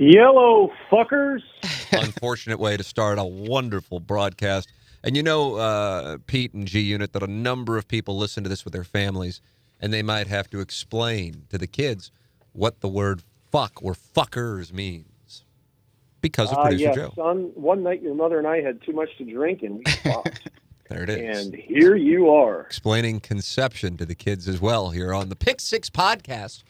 Yellow fuckers. Unfortunate way to start a wonderful broadcast. And you know, uh, Pete and G Unit, that a number of people listen to this with their families, and they might have to explain to the kids what the word fuck or fuckers means because of Uh, producer yes, Joe. son. One night your mother and I had too much to drink and we fucked. There it is. and here you are. explaining conception to the kids as well here on the Pick Six podcast.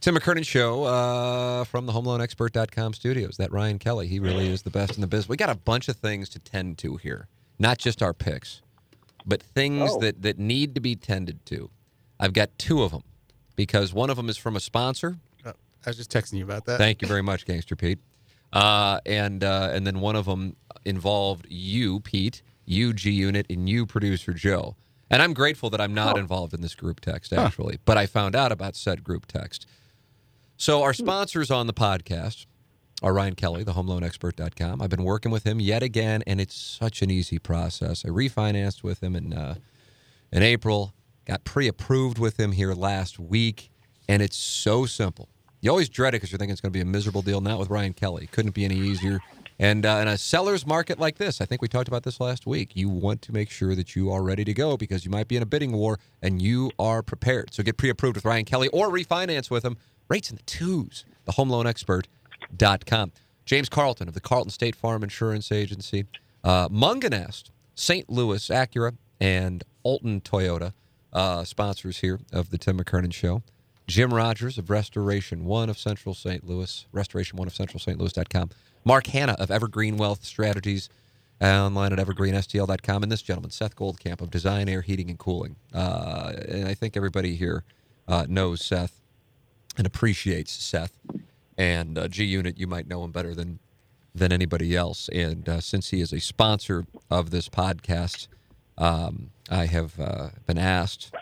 Tim McKernan Show uh, from the HomeLoanExpert.com studios. That Ryan Kelly, he really is the best in the business. We got a bunch of things to tend to here, not just our picks, but things Oh. that, that need to be tended to. I've got two of them because one of them is from a sponsor. Oh, I was just texting you about that. Thank you very much, Gangster Pete. Uh, and uh, and then one of them involved you, Pete, you, G Unit, and you, producer Joe. And I'm grateful that I'm not involved in this group text, actually, but I found out about said group text. So our sponsors on the podcast are Ryan Kelly, the homeloanexpert.com. I've been working with him yet again, and it's such an easy process. I refinanced with him in uh, in April, got pre-approved with him here last week, and it's so simple. You always dread it because you're thinking it's going to be a miserable deal. Not with Ryan Kelly. Couldn't be any easier. And uh, in a seller's market like this, I think we talked about this last week. You want to make sure that you are ready to go because you might be in a bidding war and you are prepared. So get pre-approved with Ryan Kelly or refinance with him. Rates in the twos. The HomeLoanExpert.com. James Carlton of the Carlton State Farm Insurance Agency. Uh, Munganest, St. Louis Acura, and Alton Toyota, uh, sponsors here of the Tim McKernan Show. Jim Rogers of Restoration One of Central St. Louis, Restoration One of Central St. Louis.com. Mark Hanna of Evergreen Wealth Strategies, online at evergreenstl.com. And this gentleman, Seth Goldcamp of Design Air Heating and Cooling. Uh, and I think everybody here uh, knows Seth and appreciates Seth. And uh, G Unit, you might know him better than than anybody else. And uh, since he is a sponsor of this podcast, um, I have uh, been asked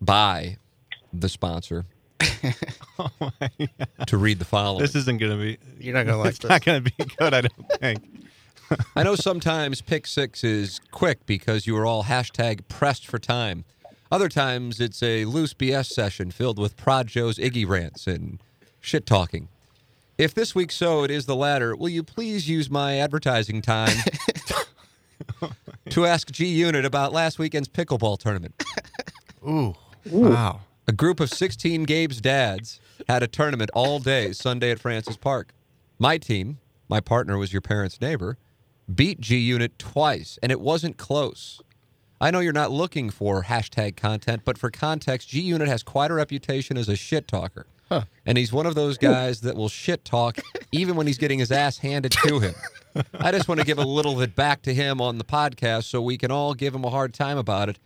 by the sponsor to read the following. This isn't going to be. You're not gonna like It's this. not going to be good. I don't think. I know sometimes pick six is quick because you are all hashtag pressed for time. Other times it's a loose BS session filled with Prod Joe's Iggy rants and shit talking. If this week so it is the latter, will you please use my advertising time to ask G Unit about last weekend's pickleball tournament? Ooh. Wow. A group of 16 Gabe's dads had a tournament all day Sunday at Francis Park. My team, my partner was your parents' neighbor, beat G Unit twice, and it wasn't close. I know you're not looking for hashtag content, but for context, G Unit has quite a reputation as a shit talker. And he's one of those guys that will shit talk even when he's getting his ass handed to him. I just want to give a little bit back to him on the podcast so we can all give him a hard time about it.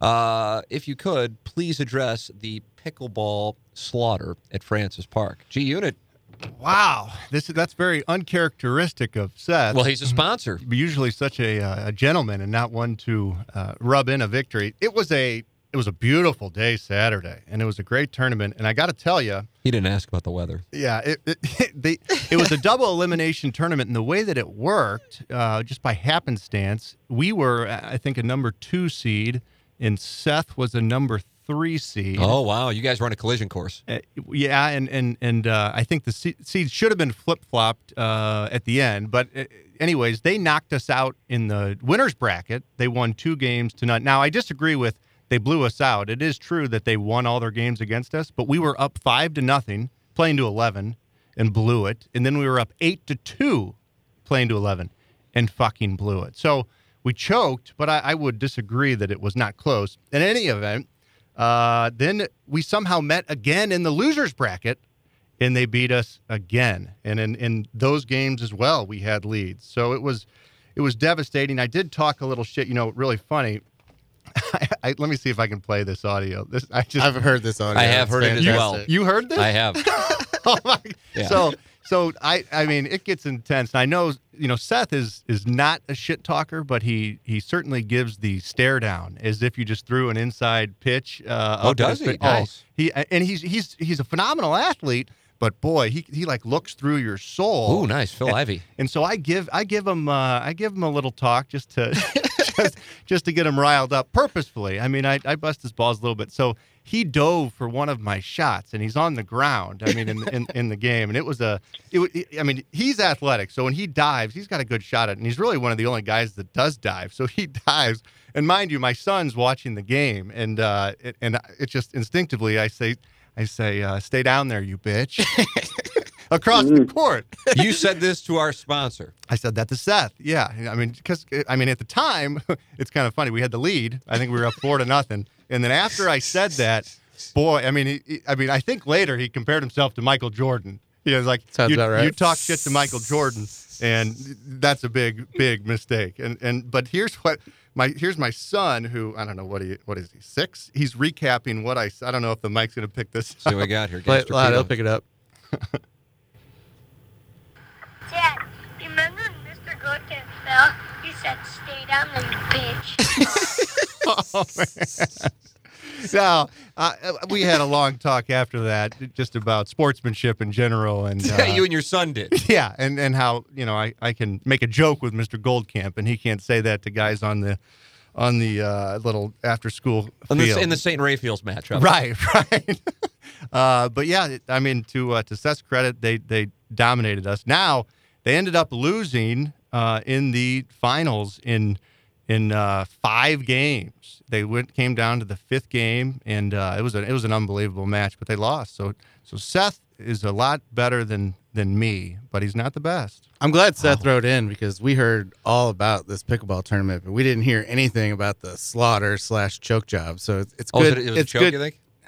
Uh, if you could, please address the pickleball slaughter at Francis Park. G Unit, Wow. This is that's very uncharacteristic of Seth. well, he's a sponsor. usually such a, uh, a gentleman and not one to uh, rub in a victory. It was a it was a beautiful day Saturday, and it was a great tournament. And I got to tell you, He didn't ask about the weather. yeah, it it, they, it was a double elimination tournament, and the way that it worked, uh, just by happenstance, we were I think a number two seed, and Seth was a number three seed. Oh, wow. You guys on a collision course. Uh, yeah, and and and uh, I think the se- seeds should have been flip flopped uh, at the end. But uh, anyways, they knocked us out in the winners bracket. They won two games to none. Now I disagree with they blew us out. It is true that they won all their games against us, but we were up five to nothing, playing to eleven, and blew it. And then we were up eight to two, playing to eleven, and fucking blew it. So we choked, but I, I would disagree that it was not close. In any event, uh, then we somehow met again in the losers bracket, and they beat us again. And in, in those games as well, we had leads. So it was it was devastating. I did talk a little shit. You know, really funny. I, I, let me see if I can play this audio. This I just I've heard this audio. I have It's heard it as well. you heard this. I have. oh my. Yeah. So so I I mean it gets intense. I know you know Seth is is not a shit talker, but he he certainly gives the stare down as if you just threw an inside pitch. Uh, Oh, does he? Nice. he and he's he's he's a phenomenal athlete. But boy, he, he like looks through your soul. Ooh, nice. Phil Ivey. And so I give I give him uh, I give him a little talk just to just, just to get him riled up purposefully. I mean I, I bust his balls a little bit. So he dove for one of my shots and he's on the ground. I mean in in, in the game and it was a it, I mean he's athletic. So when he dives, he's got a good shot at it. And he's really one of the only guys that does dive. So he dives. And mind you, my son's watching the game and uh it, and it just instinctively I say I say uh, stay down there you bitch. Across the mm-hmm. court. You said this to our sponsor. I said that to Seth. Yeah, I mean, because I mean, at the time, it's kind of funny. We had the lead. I think we were up four to nothing, and then after I said that, boy, I mean, he, he- I mean, I think later he compared himself to Michael Jordan. He was like, Sounds you, about right. you talk shit to Michael Jordan, and that's a big, big mistake. And and but here's what my here's my son, who I don't know what he what is he six? He's recapping what I I don't know if the mic's gonna pick this. See what we got here. Play it I'll pick it up. Dad, you remember when Mr. Goodkin fell? He said, stay down there, you bitch. oh, man. No, uh, we had a long talk after that, just about sportsmanship in general, and uh, you and your son did. yeah, and and how you know I, I can make a joke with Mr. Goldcamp, and he can't say that to guys on the on the uh, little after school In the, field. in the St. Raphael's matchup. Right, right. uh, but yeah, I mean, to uh, to Seth's credit, they they dominated us. Now they ended up losing uh, in the finals in in uh, five games. They went came down to the fifth game, and uh, it was a, it was an unbelievable match. But they lost. So so Seth is a lot better than than me, but he's not the best. I'm glad Seth wrote in because we heard all about this pickleball tournament, but we didn't hear anything about the slaughter slash choke job. So it's, it's Oh, good. so it was a it's choke, good.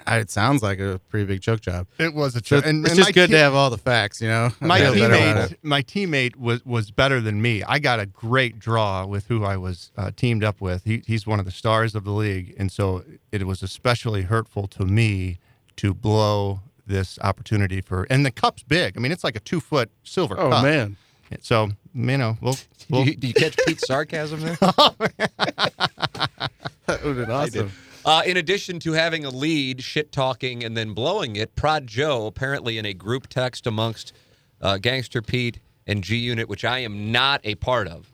You think? I- It sounds like a pretty big choke job. It was a So cho- and it's and just good te- to have all the facts, you know. My feel better about teammate, my teammate was was better than me. I got a great draw with who I was uh, teamed up with. He, he's one of the stars of the league, and so it was especially hurtful to me to blow this opportunity for. And the cup's big. I mean, it's like a two foot silver Oh cup. man, So you know, we'll. we'll Did you, did you catch Pete's sarcasm there? that would have been awesome. Uh, in addition to having a lead, shit talking, and then blowing it, Prod Joe, apparently in a group text amongst uh, Gangster Pete and G Unit, which I am not a part of,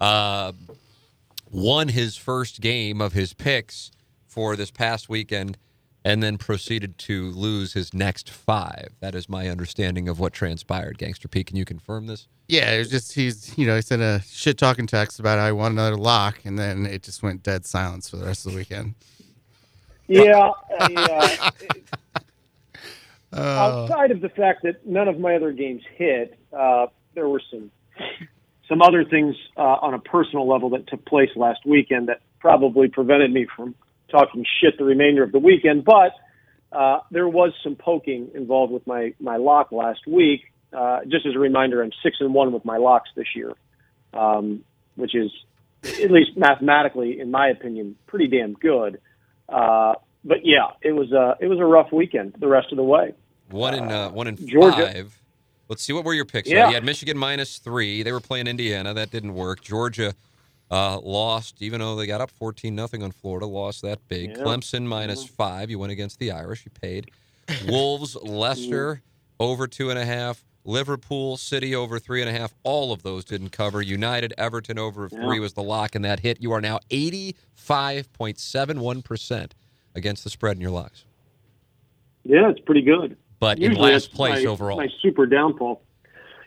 uh, won his first game of his picks for this past weekend and then proceeded to lose his next five. That is my understanding of what transpired. Gangster Pete, can you confirm this? Yeah, it was just he's you know he sent a shit talking text about how he wanted another lock, and then it just went dead silence for the rest of the weekend. Yeah, I, uh, outside of the fact that none of my other games hit, uh, there were some some other things uh, on a personal level that took place last weekend that probably prevented me from talking shit the remainder of the weekend. But uh, there was some poking involved with my my lock last week. Uh, just as a reminder, I'm six and one with my locks this year, um, which is at least mathematically, in my opinion, pretty damn good. Uh, but yeah, it was a it was a rough weekend the rest of the way. One in uh, one in Georgia. five. Let's see what were your picks. Yeah. Uh, you had Michigan minus three. They were playing Indiana. That didn't work. Georgia uh, lost, even though they got up fourteen nothing on Florida. Lost that big. Yeah. Clemson minus five. You went against the Irish. You paid. Wolves, Leicester over two and a half. Liverpool City over three and a half. All of those didn't cover. United Everton over three was the lock, and that hit. You are now eighty five point seven one percent against the spread in your locks. Yeah, it's pretty good. But in last place my, overall. My super downfall.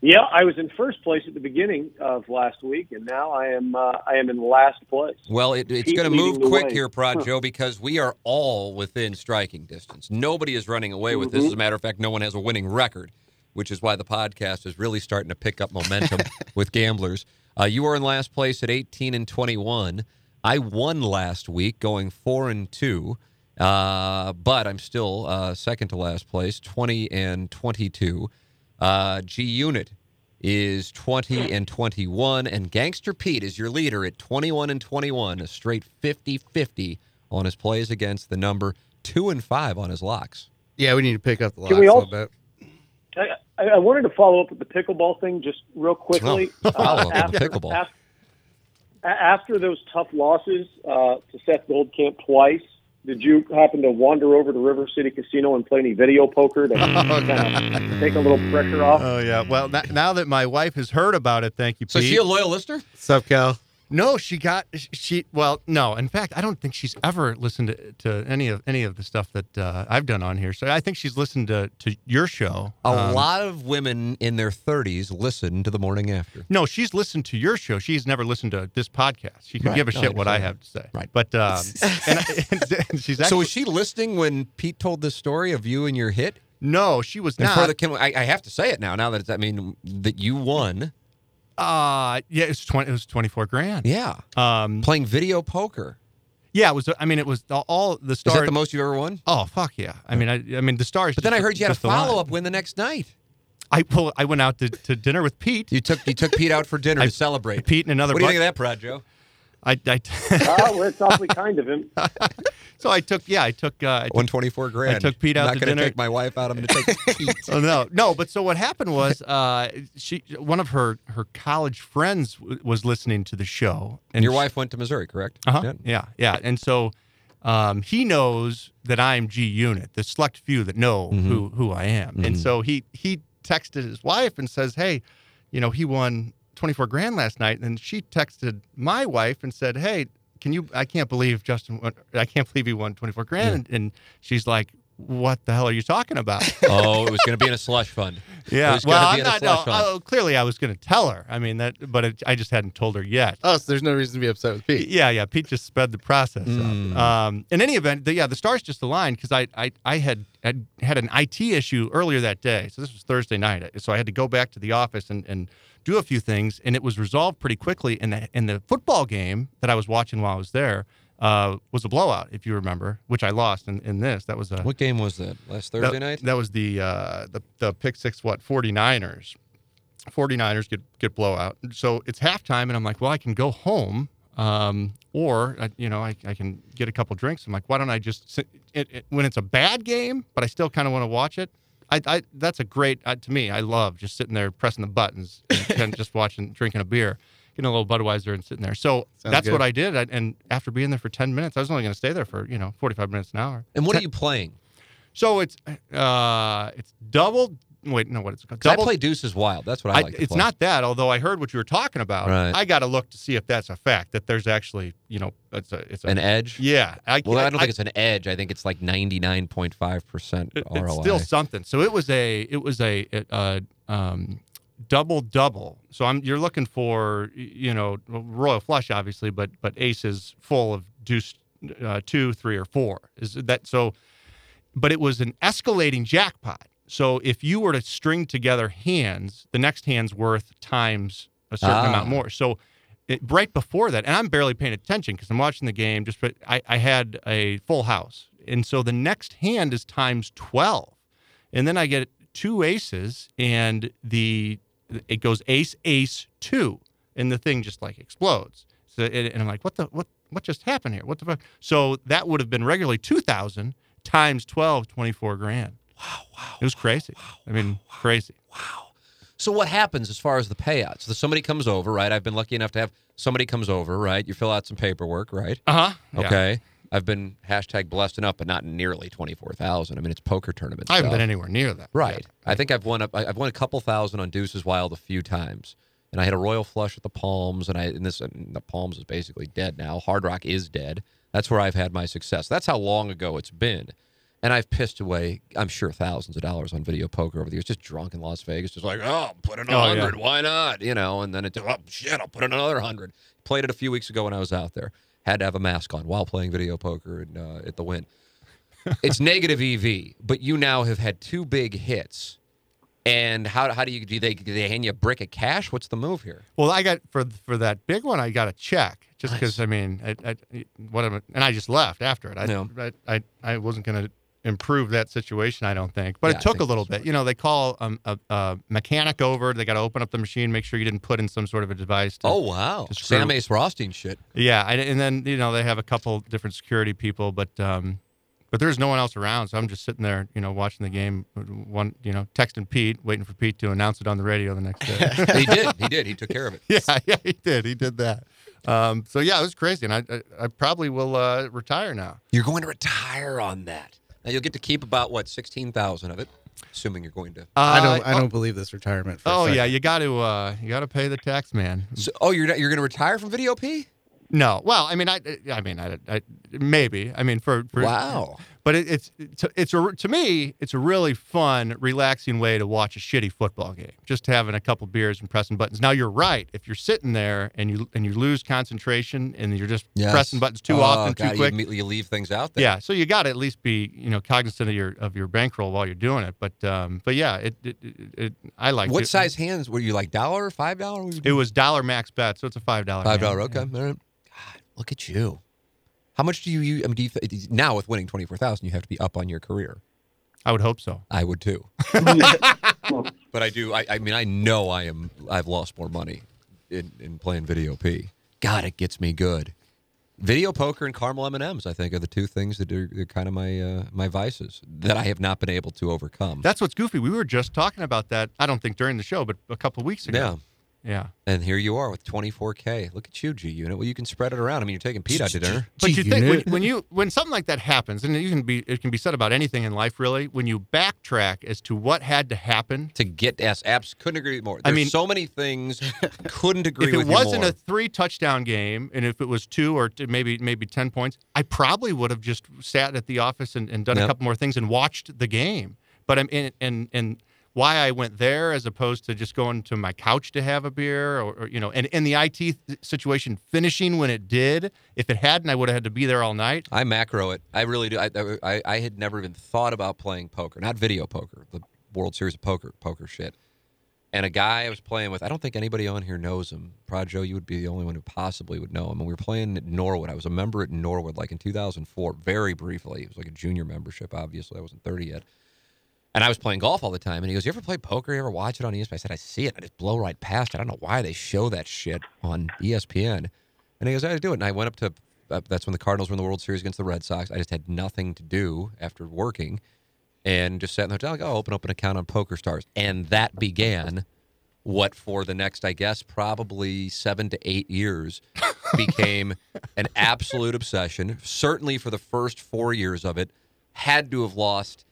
Yeah, I was in first place at the beginning of last week, and now I am uh, I am in last place. Well, it, it's going to move quick way. here, Prod Huh. Joe, because we are all within striking distance. Nobody is running away with Mm-hmm. this. As a matter of fact, no one has a winning record, which is why the podcast is really starting to pick up momentum with gamblers. Uh, you are in last place at 18 and 21. I won last week, going four and two, uh, but I'm still uh, second to last place, 20 and 22. Uh, G Unit is 20 and 21, and Gangster Pete is your leader at 21 and 21, a straight 50 50 on his plays against the number, two and five on his locks. Yeah, we need to pick up the locks Can we a little bit. I, I, I wanted to follow up with the pickleball thing just real quickly. Oh, Uh, after, pickleball. af- a- after those tough losses uh, to Seth Goldcamp twice, did you happen to wander over to River City Casino and play any video poker to kind of take a little pressure off? Oh yeah. Well, n- now that my wife has heard about it, thank you, So is she a loyal listener? Sup, Cal? No, she got she. Well, no. In fact, I don't think she's ever listened to, to any of any of the stuff that uh, I've done on here. So I think she's listened to to your show. A Um, lot of women in their 30s listen to the morning after. No, she's listened to your show. She's never listened to this podcast. She could Right. give a No, I shit what I have to say. Right. But um, and, and, and she's actually So was she listening when Pete told this story of you and your hit? no, she was And not. for the, can, I, I have to say it now. Now that it's, I mean that you won. Uh, yeah, it was twenty. It was twenty four grand. Yeah, Um, playing video poker. yeah, it was. I mean, it was all, all the stars. Is that the most you've ever won? Oh fuck yeah! I mean, I, I mean the stars. But then I heard you had a follow up win the next night. I well, I went out to, to dinner with Pete. You took you took Pete out for dinner I- to celebrate. Pete and another. what do you think of that, Prod Joe? I, I oh, well, it's awfully kind of him. so I took yeah I took uh, One twenty four grand. I took Pete out I'm not gonna dinner. take my wife out. I'm going to take Pete. Oh no, no. But so what happened was, uh, she one of her her college friends w- was listening to the show, And your she- wife went to Missouri, correct? Uh-huh. Yeah. Yeah, yeah. And so um, he knows that I'm G Unit, the select few that know Mhm. who who I am. And Mhm. so he he texted his wife and says, "Hey, you know, he won 24 grand last night." And she texted my wife and said, "Hey, can you? I can't believe Justin. Won, I can't believe he won 24 grand." And, and she's like. What the hell are you talking about? Oh, it was going to be in a slush fund. It Yeah, was well, I'm not. No, fund. oh, clearly, I was going to tell her. I mean that, but it, I just hadn't told her yet. Oh, so there's no reason to be upset with Pete. Yeah, yeah. Pete just sped the process Mm. up. Um, in any event, the, yeah, the stars just aligned because I, I, I had, had had an IT issue earlier that day. So this was Thursday night. So I had to go back to the office and, and do a few things, and it was resolved pretty quickly. And the and the football game that I was watching while I was there uh, was a blowout, if you remember, which I lost in, in this. That was a What game was that? Last Thursday that, night? That was the uh, the the pick six what 49ers. 49ers get get blowout. So it's halftime and I'm like, well, I can go home um, or uh, you know, I, I can get a couple drinks. I'm like, why don't I just sit, it, it, when it's a bad game, but I still kind of want to watch it. I, I that's a great uh, to me. I love just sitting there pressing the buttons and kinda just watching, drinking a beer, getting a little Budweiser and sitting there. So Sounds that's good. what I did. I, and after being there for 10 minutes, I was only going to stay there for you know 45 minutes an hour. and what are you playing? So it's uh it's double. Wait, no, what is it called? 'Cause I Double. play Deuces Wild. That's what I I- like. to it's play. not that, although I heard what you were talking about. Right. I got to look to see if that's a fact. That there's actually, you know, it's a, it's a, an edge. yeah. I, Well, I don't think it's an edge. I think it's like ninety nine point five percent ROI. it's still something. So it was a, it was a, uh, um, double double. So I'm, you're looking for, you know, royal flush, obviously, but but aces full of deuce, uh, two, three, or four. Is that so? But it was an escalating jackpot. So if you were to string together hands, the next hand's worth times a certain Ah. amount more. So it, right before that, and I'm barely paying attention because I'm watching the game. Just but I, I had a full house, and so the next hand is times twelve, and then I get two aces, and the it goes ace ace two, and the thing just like explodes. So it, and I'm like, what the what what just happened here? What the fuck? So that would have been regularly two thousand times 12, 24 grand. Wow, wow. It was crazy. I mean, crazy. Wow. So what happens as far as the payouts? So somebody comes over, right? I've been lucky enough to have somebody comes over, right? You fill out some paperwork, right? Uh huh. Okay. I've been hashtag blessed enough, but not nearly twenty four thousand. I mean, it's poker tournament. I haven't stuff. been anywhere near that. Right. yet. I think I've won a I've won a couple thousand on Deuces Wild a few times. And I had a royal flush at the Palms and I and this and the Palms is basically dead now. Hard Rock is dead. That's where I've had my success. That's how long ago it's been. And I've pissed away, I'm sure, thousands of dollars on video poker over the years. Just drunk in Las Vegas, just like, oh, put in a Oh, yeah. hundred, why not? You know, and then it, oh shit, I'll put in another hundred. Played it a few weeks ago when I was out there. Had to have a mask on while playing video poker and uh, at the win it's negative EV, but you now have had two big hits. And how, how do you do they do they hand you a brick of cash? What's the move here? Well, I got for for that big one, I got a check just Nice. because I mean, I, I, what I, and I just left after it. I, Yeah. I, I, I wasn't going to improve that situation, I don't think. But Yeah, it took a little bit. You know, they call um, a, a mechanic over. They got to open up the machine, make sure you didn't put in some sort of a device. To, Oh wow, Sam Ace Rothstein shit. Yeah, I, and then you know they have a couple different security people, but um, But there's no one else around, so I'm just sitting there, you know, watching the game. One, you know, texting Pete, waiting for Pete to announce it on the radio the next day. he did. He did. He took care of it. yeah, yeah, he did. He did that. Um, so yeah, it was crazy, and I, I, I probably will uh, retire now. You're going to retire on that. Now you'll get to keep about what sixteen thousand of it, assuming you're going to. I don't. I Uh, don't believe this retirement. For Oh yeah, you got to uh, you got to pay the tax man. So, oh, you're not, you're going to retire from Video P? No, well, I mean, I, I mean, I, I maybe. I mean, for, for Wow. But it, it's it's it's a, to me, it's a really fun, relaxing way to watch a shitty football game. Just having a couple beers and pressing buttons. Now you're right. If you're sitting there and you and you lose concentration and you're just Yes. pressing buttons too Oh, often, God, too quick, You, immediately- leave things out there. Yeah, so you got to at least be you know cognizant of your of your bankroll while you're doing it. But um, but yeah, it it, it, it I like What it. size hands were you like? Dollar, five dollar? It was dollar max bet, so it's a five dollar. Five dollar. Okay. All right. God, look at you. How much do you? use- I mean, do you th- now with winning twenty four thousand, you have to be up on your career. I would hope so. I would too. but I do. I, I mean, I know I am. I've lost more money in, in playing video P. God, it gets me good. Video poker and caramel M and M's, I think, are the two things that are, are kind of my uh, my vices that I have not been able to overcome. That's what's goofy. We were just talking about that. I don't think during the show, but a couple of weeks ago. yeah. Yeah. And here you are with 24K. Look at you, G Unit. Well, you can spread it around. I mean, you're taking Pete out to dinner. But you think when, when you when something like that happens, and you can be it can be said about anything in life, really. When you backtrack as to what had to happen, To get S apps, couldn't agree more. I mean- so many things. couldn't agree more. if it with wasn't more. a three touchdown game, and if it was two or t- maybe maybe ten points, I probably would have just sat at the office and, and done Yep. a couple more things and watched the game. But I'm in and and why I went there as opposed to just going to my couch to have a beer or, or you know, and in the IT th- uh, situation finishing when it did. If it hadn't, I would have had to be there all night. I macro it. I really do. I, I I had never even thought about playing poker, not video poker, the World Series of Poker, poker shit. And a guy I was playing with, I don't think anybody on here knows him. Prod Joe, you would be the only one who possibly would know him. And we were playing at Norwood. I was a member at Norwood like in 2004, very briefly. It was like a junior membership, obviously. I wasn't 30 yet. And I was playing golf all the time. And he goes, You ever play poker? You ever watch it on ESPN? I said, I see it. I just blow right past it. I don't know why they show that shit on ESPN. And he goes, I do it. And I went up to, uh, that's when the Cardinals were in the World Series against the Red Sox. I just had nothing to do after working and just sat in the hotel. Like, oh, open up an account on Poker Stars. And that began what for the next, I guess, probably seven to eight years became an absolute obsession. Certainly for the first four years of it, had to have lost.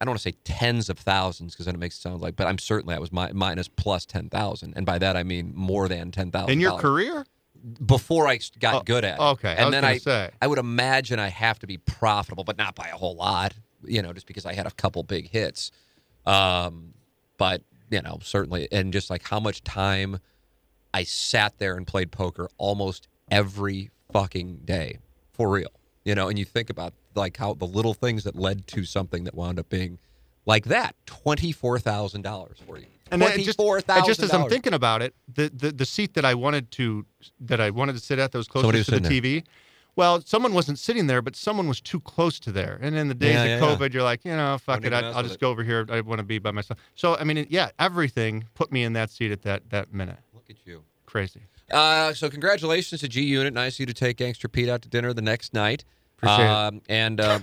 I don't want to say tens of thousands because then it makes it sound like, but I'm certainly I was mi- minus plus ten thousand, and by that I mean more than ten thousand. In your career? before I got Oh, good at it. okay, and was then I say. I would imagine I have to be profitable, but not by a whole lot. You know, just because I had a couple big hits. Um, but you know, certainly, and just like how much time I sat there and played poker almost every fucking day for real. You know, and you think about like how the little things that led to something that wound up being like that twenty four thousand dollars for you. And then it Twenty just, and just as I'm thinking about it, the, the the seat that I wanted to that I wanted to sit at that was closest to the sitting TV. Well, someone wasn't sitting there, but someone was too close to there. And in the days Yeah, of yeah, yeah. COVID, you're like, you know, fuck Don't it, I, I'll just it. go over here. I want to be by myself. So I mean, yeah, everything put me in that seat at that that minute. Look at you. Crazy. Uh, so congratulations to G Unit. Nice of you to take Gangster Pete out to dinner the next night. Appreciate it. um, And uh,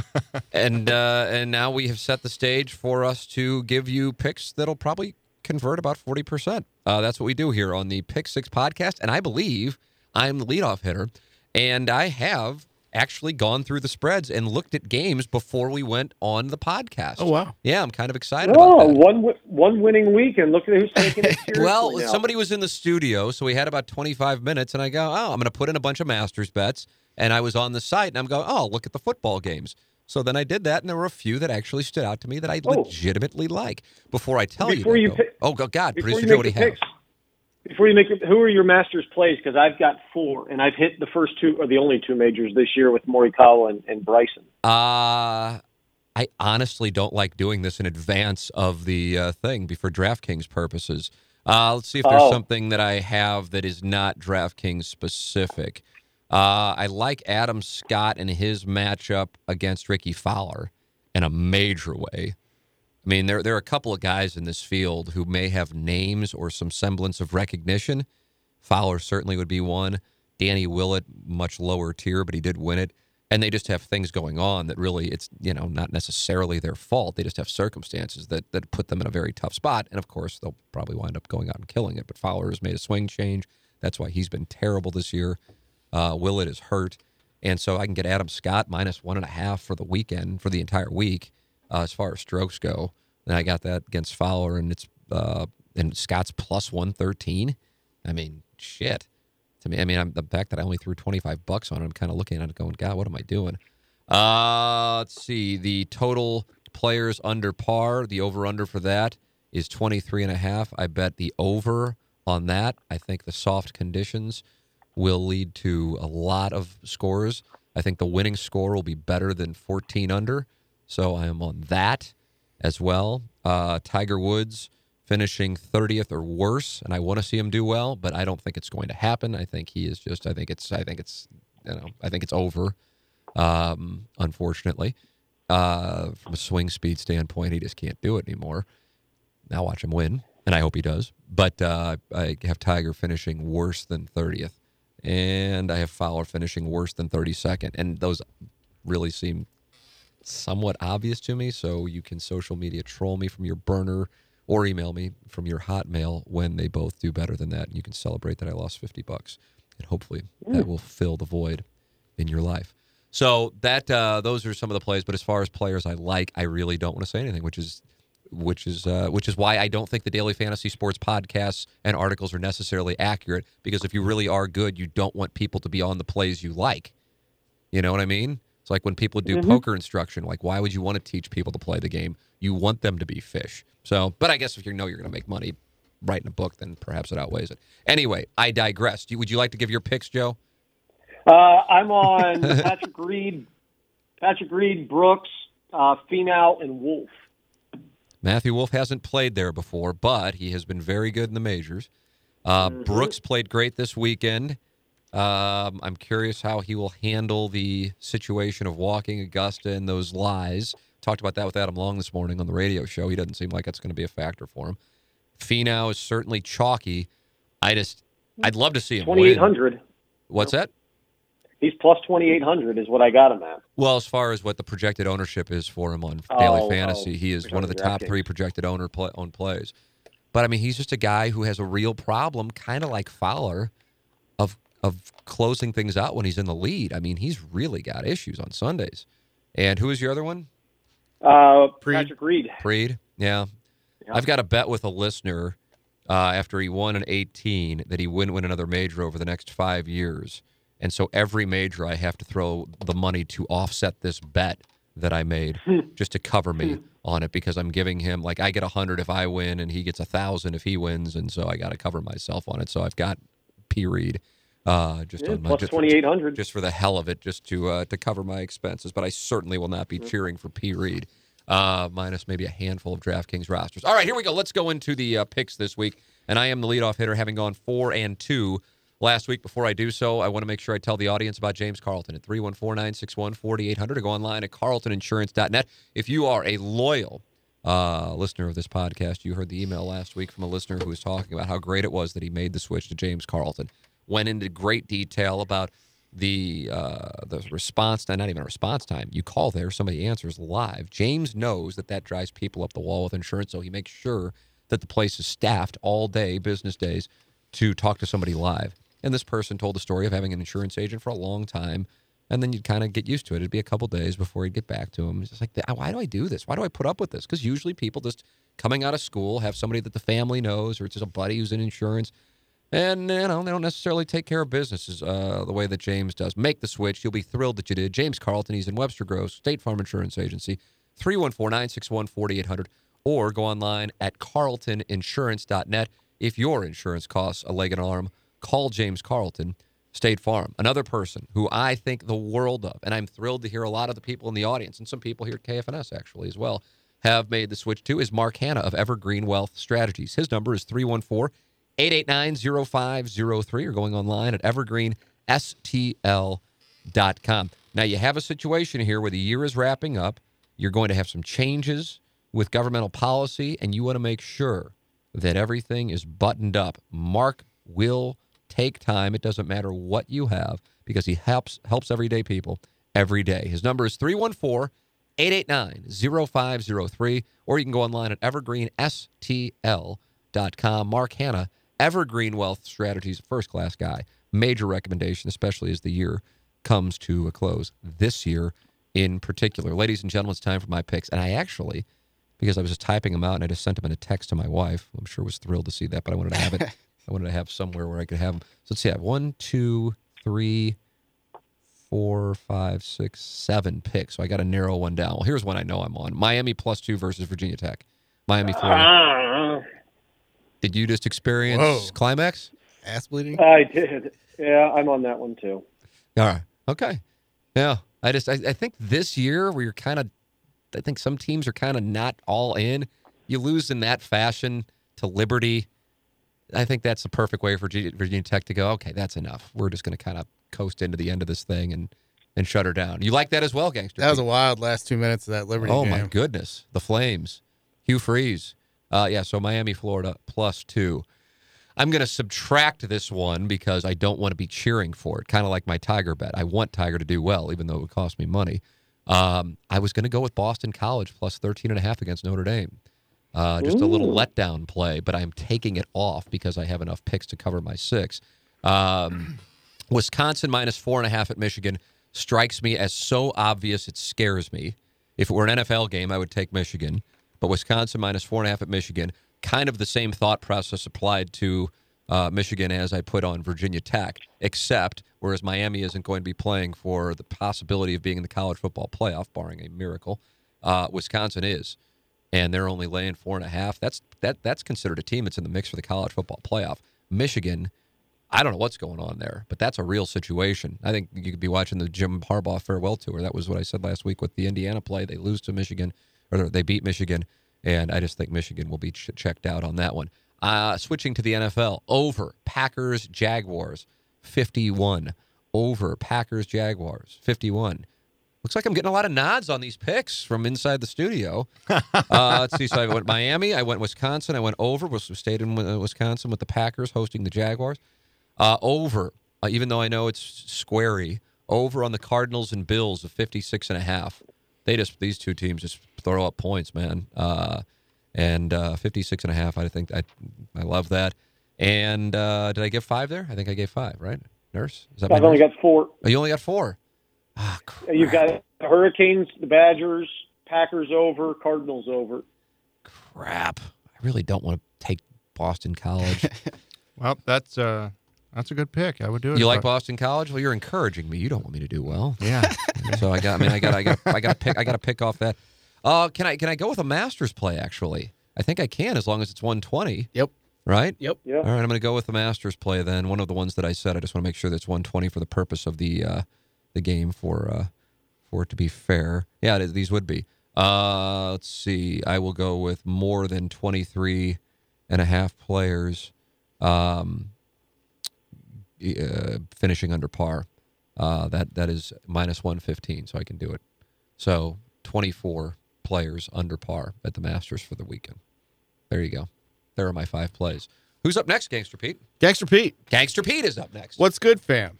and uh, and now we have set the stage for us to give you picks that'll probably convert about forty percent. Uh, that's what we do here on the Pick Six podcast, and I believe I'm the leadoff hitter, and I have actually gone through the spreads and looked at games before we went on the podcast. Oh, wow. Yeah, I'm kind of excited about Oh, that. one wi- one winning week, and look at who's taking it Well, now. somebody was in the studio, so we had about 25 minutes, and I go, oh, I'm going to put in a bunch of Masters bets. And I was on the site, and I'm going, oh, look at the football games. So then I did that, and there were a few that actually stood out to me that I Oh. legitimately like. Before I tell Before you, you that, pick- oh go- God, Before producer you make what do the you have? picks, before you make it, who are your Masters plays? Because I've got four, and I've hit the first two, or the only two majors this year with Morikawa and, and Bryson. Uh, I honestly don't like doing this in advance of the uh, thing before DraftKings purposes. Uh, let's see if there's Oh. something that I have that is not DraftKings specific. Uh, I like Adam Scott and his matchup against Ricky Fowler in a major way. I mean, there there are a couple of guys in this field who may have names or some semblance of recognition. Fowler certainly would be one. Danny Willett, much lower tier, but he did win it. and they just have things going on that really it's you know not necessarily their fault. They just have circumstances that that put them in a very tough spot, and of course they'll probably wind up going out and killing it. But Fowler has made a swing change. That's why he's been terrible this year. Uh, Willett is hurt, and so I can get Adam Scott minus one and a half for the weekend for the entire week uh, as far as strokes go. Then I got that against Fowler, and it's uh, and Scott's plus one thirteen. I mean, shit. To me, I mean, I'm, the fact that I only threw twenty five bucks on it, I'm kind of looking at it, going, God, what am I doing? Uh, let's see. The total players under par, the over under for that is 23 and a half. I bet the over on that. I think the soft conditions will lead to a lot of scores. I think the winning score will be better than 14 under. So I am on that as well. Uh, Tiger Woods finishing 30th or worse, and I want to see him do well, but I don't think it's going to happen. I think he is just. I think it's. I think it's. You know. I think it's over. Um, unfortunately, uh, from a swing speed standpoint, he just can't do it anymore. Now watch him win, and I hope he does. But uh, I have Tiger finishing worse than 30th, and I have Fowler finishing worse than 32nd, and those really seem somewhat obvious to me. So you can social media troll me from your burner or email me from your Hotmail when they both do better than that. And you can celebrate that I lost 50 bucks. And hopefully that will fill the void in your life. So that uh, those are some of the plays. But as far as players I like, I really don't want to say anything, which is which is uh, which is why I don't think the daily fantasy sports podcasts and articles are necessarily accurate. Because if you really are good, you don't want people to be on the plays you like. You know what I mean? It's like when people do poker instruction. Like, why would you want to teach people to play the game? You want them to be fish. So, but I guess if you know you're going to make money writing a book, then perhaps it outweighs it. Anyway, I digress. Would you like to give your picks, Joe? Uh, I'm on Patrick Reed, Patrick Reed, Brooks, uh, Finau, and Wolff. Matthew Wolff hasn't played there before, but he has been very good in the majors. Uh, Brooks played great this weekend. Um, I'm curious how he will handle the situation of walking Augusta and those lies. Talked about that with Adam Long this morning on the radio show. He doesn't seem like it's going to be a factor for him. Finau is certainly chalky. I just, I'd love to see him Twenty eight hundred. What's that? He's plus twenty eight hundred is what I got him at. Well, as far as what the projected ownership is for him on Oh, Daily oh, Fantasy, he is one of the top DraftKings. three projected owner play, owned plays. But I mean, he's just a guy who has a real problem, kind of like Fowler, of of closing things out when he's in the lead. I mean, he's really got issues on Sundays. And who is your other one? Uh, Reed. Patrick Reed. Preed. Yeah. Yeah. I've got a bet with a listener uh, after he won an 18 that he wouldn't win another major over the next five years. And so every major, I have to throw the money to offset this bet that I made just to cover me on it because I'm giving him like I get a hundred if I win and he gets a thousand if he wins, and so I got to cover myself on it. So I've got P Reed uh, just Yeah, on my just- twenty eight hundred. just for the hell of it, just to uh, to cover my expenses. But I certainly will not be Mm-hmm. cheering for P. Reed, uh, minus maybe a handful of DraftKings rosters. All right, here we go. Let's go into the uh, picks this week. And I am the leadoff hitter, having gone four and two last week. Before I do so, I want to make sure I tell the audience about James Carlton at 314 961 4800 or go online at carltoninsurance.net. If you are a loyal uh, listener of this podcast, you heard the email last week from a listener who was talking about how great it was that he made the switch to James Carlton. Went into great detail about the uh, the response time, not even a response time. You call there, somebody answers live. James knows that that drives people up the wall with insurance, so he makes sure that the place is staffed all day, business days, to talk to somebody live. And this person told the story of having an insurance agent for a long time, and then you'd kind of get used to it. It'd be a couple days before he'd get back to him. It's just like, why do I do this? Why do I put up with this? Because usually people just coming out of school have somebody that the family knows, or it's just a buddy who's in insurance, and you know they don't necessarily take care of businesses uh, the way that James does. Make the switch. You'll be thrilled that you did. James Carlton. He's in Webster Groves, State Farm Insurance Agency, 314-961-4800, or go online at carltoninsurance.net. If your insurance costs a leg and arm, call James Carlton, State Farm. Another person who I think the world of, and I'm thrilled to hear a lot of the people in the audience and some people here at KFNS actually as well have made the switch to is Mark Hanna of Evergreen Wealth Strategies. His number is 314 889 0503 or going online at evergreenstl.com. Now, you have a situation here where the year is wrapping up. You're going to have some changes with governmental policy, and you want to make sure that everything is buttoned up. Mark will take time. It doesn't matter what you have because he helps helps everyday people every day. His number is 314 889 0503, or you can go online at evergreenstl.com. Mark Hanna, Evergreen Wealth Strategies, first class guy. Major recommendation, especially as the year comes to a close this year in particular. Ladies and gentlemen, it's time for my picks. And I actually, because I was just typing them out and I just sent them in a text to my wife, I'm sure was thrilled to see that, but I wanted to have it. I wanted to have somewhere where I could have them. So let's see. I have one, two, three, four, five, six, seven picks. So I got to narrow one down. Well, here's one I know I'm on: Miami plus two versus Virginia Tech. Miami, Florida. Ah, Did you just experience Whoa. climax? Ass bleeding. I did. Yeah, I'm on that one too. All right. Okay. Yeah. I just I, I think this year where you're kind of I think some teams are kind of not all in. You lose in that fashion to Liberty. I think that's the perfect way for Virginia, Tech to go. Okay, that's enough. We're just going to kind of coast into the end of this thing and and shut her down. You like that as well, gangster? That was a wild last two minutes of that Liberty oh game. my goodness, the Flames, Hugh Freeze. Uh, yeah, so Miami, Florida, plus two. I'm going to subtract this one because I don't want to be cheering for it. Kind of like my Tiger bet. I want Tiger to do well, even though it would cost me money. Um, I was going to go with Boston College plus 13 and a half against Notre Dame. Uh, just a little letdown play, but I'm taking it off because I have enough picks to cover my six. Um, Wisconsin minus four and a half at Michigan strikes me as so obvious it scares me. If it were an NFL game, I would take Michigan, but Wisconsin minus four and a half at Michigan, kind of the same thought process applied to uh, Michigan as I put on Virginia Tech, except whereas Miami isn't going to be playing for the possibility of being in the college football playoff, barring a miracle, uh, Wisconsin is, and they're only laying four and a half. That's that that's considered a team that's in the mix for the college football playoff. Michigan I don't know what's going on there, but that's a real situation. I think you could be watching the Jim Harbaugh farewell tour. That was what I said last week with the Indiana play. They lose to Michigan, or they beat Michigan, and I just think Michigan will be ch- checked out on that one. Uh, switching to the NFL, over Packers Jaguars, fifty-one. Over Packers Jaguars, fifty-one. Looks like I'm getting a lot of nods on these picks from inside the studio. uh, let's see. So I went Miami, I went Wisconsin, I went over. Was stayed in uh, Wisconsin with the Packers hosting the Jaguars. Uh, over, uh, even though I know it's squarey, over on the Cardinals and Bills of 56 and a half. They just these two teams just throw up points, man. Uh, and uh, 56 and a half, I think I I love that. And uh, did I give five there? I think I gave five, right? Nurse, is that I've only nurse? got four. Oh, you only got four. Crap. You've got the Hurricanes, the Badgers, Packers over, Cardinals over. crap. I really don't want to take Boston College. Well, that's uh, that's a good pick. I would do it. you like Boston College? Well, you're encouraging me. You don't want me to do well. Yeah. So I got. I mean, I got. I got. I got to pick. I got to pick off that. Uh, can I? Can I go with a Masters play? Actually, I think I can as long as it's 120. Yep. Right. Yep. Yeah. All right. I'm going to go with the Masters play then. One of the ones that I said. I just want to make sure that's 120 for the purpose of the uh, the game for uh, for it to be fair. Yeah, it is- these would be. Uh, let's see. I will go with more than 23 and a half players. Um, uh, finishing under par. Uh, that that is minus 115, so I can do it. So 24 players under par at the Masters for the weekend. There you go. There are my five plays. Who's up next, Gangster Pete? Gangster Pete. Gangster Pete is up next. What's good, fam?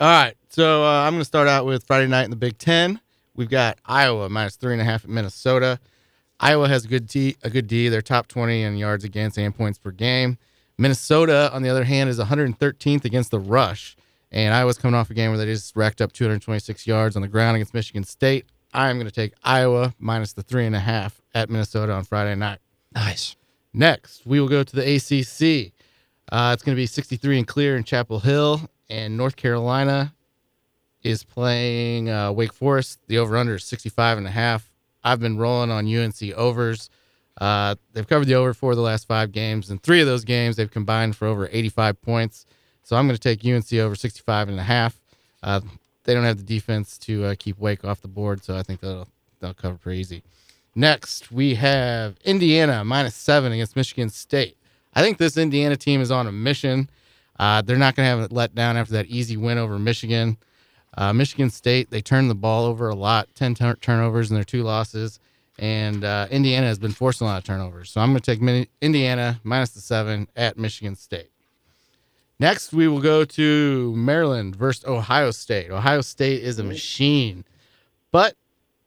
All right. So uh, I'm going to start out with Friday night in the Big Ten. We've got Iowa minus three and a half at Minnesota. Iowa has a good D. A good D. They're top 20 in yards against and points per game. Minnesota, on the other hand, is 113th against the rush. And Iowa's coming off a game where they just racked up 226 yards on the ground against Michigan State. I'm going to take Iowa minus the three and a half at Minnesota on Friday night. Nice. Next, we will go to the ACC. Uh, it's going to be 63 and clear in Chapel Hill, and North Carolina is playing uh, Wake Forest. The over/under is 65 and a half. I've been rolling on UNC overs. Uh, they've covered the over for the last five games, and three of those games they've combined for over 85 points. So I'm going to take UNC over 65 and a half. Uh, they don't have the defense to uh, keep Wake off the board, so I think they'll they'll cover pretty easy. Next, we have Indiana minus seven against Michigan State. I think this Indiana team is on a mission. Uh, they're not going to have it let down after that easy win over Michigan. Uh, Michigan State, they turned the ball over a lot, 10 tur- turnovers in their two losses. And uh, Indiana has been forcing a lot of turnovers. So I'm going to take Mini- Indiana minus the seven at Michigan State. Next, we will go to Maryland versus Ohio State. Ohio State is a Mm-hmm. machine, but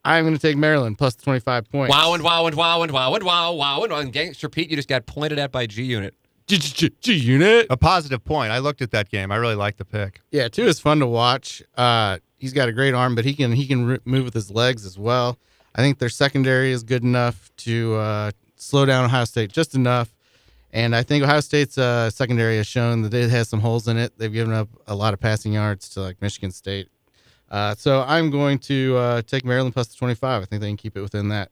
I'm going to take Maryland plus the 25 points. Wow and wow and wow and wow and wow wow and wow. And Gangster Pete, you just got pointed at by G Unit. G- G- G unit. A positive point. I looked at that game. I really liked the pick. Yeah, two is fun to watch. Uh, he's got a great arm, but he can he can r- move with his legs as well. I think their secondary is good enough to uh, slow down Ohio State just enough. And I think Ohio State's uh, secondary has shown that it has some holes in it. They've given up a lot of passing yards to like Michigan State. Uh, so I'm going to uh, take Maryland plus the 25. I think they can keep it within that.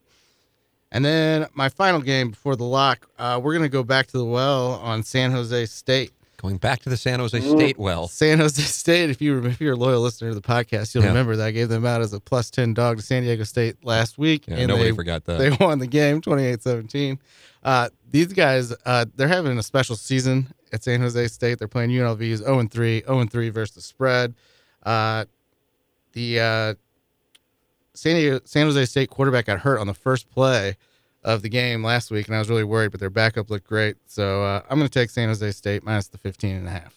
And then my final game before the lock, uh, we're going to go back to the well on San Jose State. Going back to the San Jose State well. San Jose State. If you if you're a loyal listener to the podcast, you'll Yeah. remember that I gave them out as a plus ten dog to San Diego State last week, Yeah, and nobody they forgot that. they won the game 28-17. Uh, these guys, uh, they're having a special season at San Jose State. They're playing UNLV's 0 3, 0 3 versus the spread. Uh, the uh, San, Diego, San Jose State quarterback got hurt on the first play of the game last week, and I was really worried, but their backup looked great. So uh, I'm going to take San Jose State minus the 15 and a half.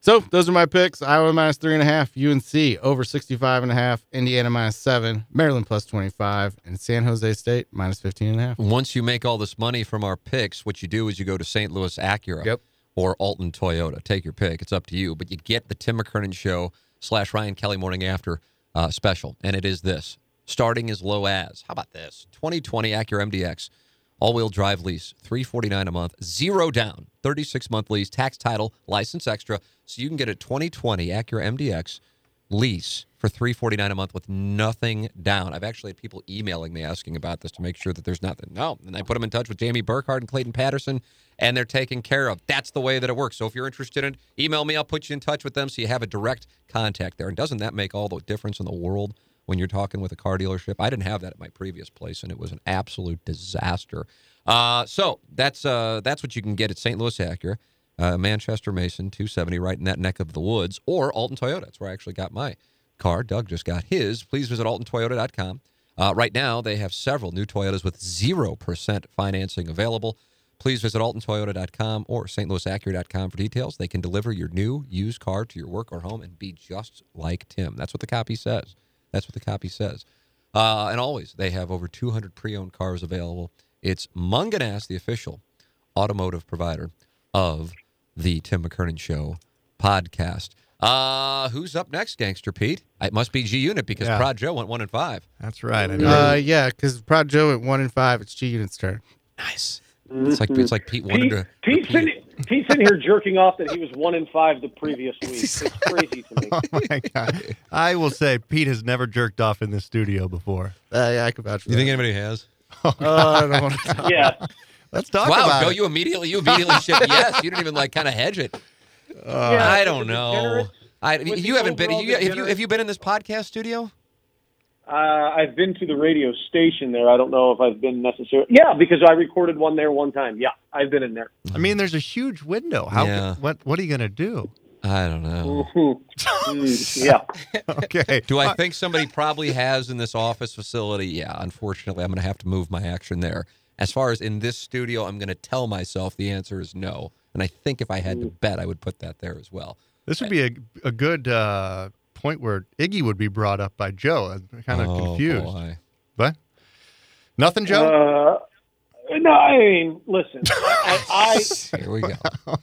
So those are my picks. Iowa minus three and a half, UNC over 65 and a half, Indiana minus seven, Maryland plus 25, and San Jose State minus 15 and a half. Once you make all this money from our picks, what you do is you go to St. Louis Acura Yep. or Alton Toyota. Take your pick. It's up to you. But you get the Tim McKernan Show slash Ryan Kelly Morning After uh, special. And it is this starting as low as, how about this? 2020 Acura MDX all wheel drive lease, 349 a month, zero down, 36 month lease, tax title, license extra. So you can get a 2020 Acura MDX lease for 349 a month with nothing down. I've actually had people emailing me asking about this to make sure that there's nothing. No, and I put them in touch with Jamie Burkhardt and Clayton Patterson, and they're taken care of. That's the way that it works. So if you're interested in, email me. I'll put you in touch with them so you have a direct contact there. And doesn't that make all the difference in the world when you're talking with a car dealership? I didn't have that at my previous place, and it was an absolute disaster. Uh, so that's uh, that's what you can get at St. Louis Acura uh, Manchester Mason 270 right in that neck of the woods, or Alton Toyota. That's where I actually got my car. Doug just got his. Please visit altontoyota.com. Uh, right now, they have several new Toyotas with 0% financing available. Please visit altontoyota.com or stlouisacura.com for details. They can deliver your new used car to your work or home and be just like Tim. That's what the copy says. That's what the copy says. Uh, and always, they have over 200 pre-owned cars available. It's Mungenast, the official automotive provider of the Tim McKernan Show podcast. Uh, who's up next, Gangster Pete? It must be G Unit because Yeah. Prod Joe went one and five. That's right. I know. Uh, yeah, because Prod Joe at one and five, it's G Unit's turn. Nice. It's like it's like Pete wanted Pete, to. Pete's, in, Pete's sitting here jerking off that he was one in five the previous week. It's crazy to me. oh my God. I will say Pete has never jerked off in this studio before. Uh, yeah, I could vouch for You that. think anybody has? Oh, I don't want to talk. Yeah. Let's talk wow, about Joe, it. you immediately you immediately shipped yes. You didn't even like kind of hedge it. Yeah, I don't know. I you haven't been. You, have you have you been in this podcast studio? Uh, I've been to the radio station there. I don't know if I've been necessarily. Yeah, because I recorded one there one time. Yeah, I've been in there. I mean, there's a huge window. How? Yeah. What? What are you gonna do? I don't know. Mhm. Mm, yeah. Okay. Do I think somebody probably has in this office facility? Yeah, unfortunately, I'm going to have to move my action there. As far as in this studio, I'm going to tell myself the answer is no. And I think if I had to bet, I would put that there as well. This would be a, a good uh, point where Iggy would be brought up by Joe. I'm kind of Oh, confused. boy. But nothing, Joe. Uh, no, I mean, listen. I, Here we go.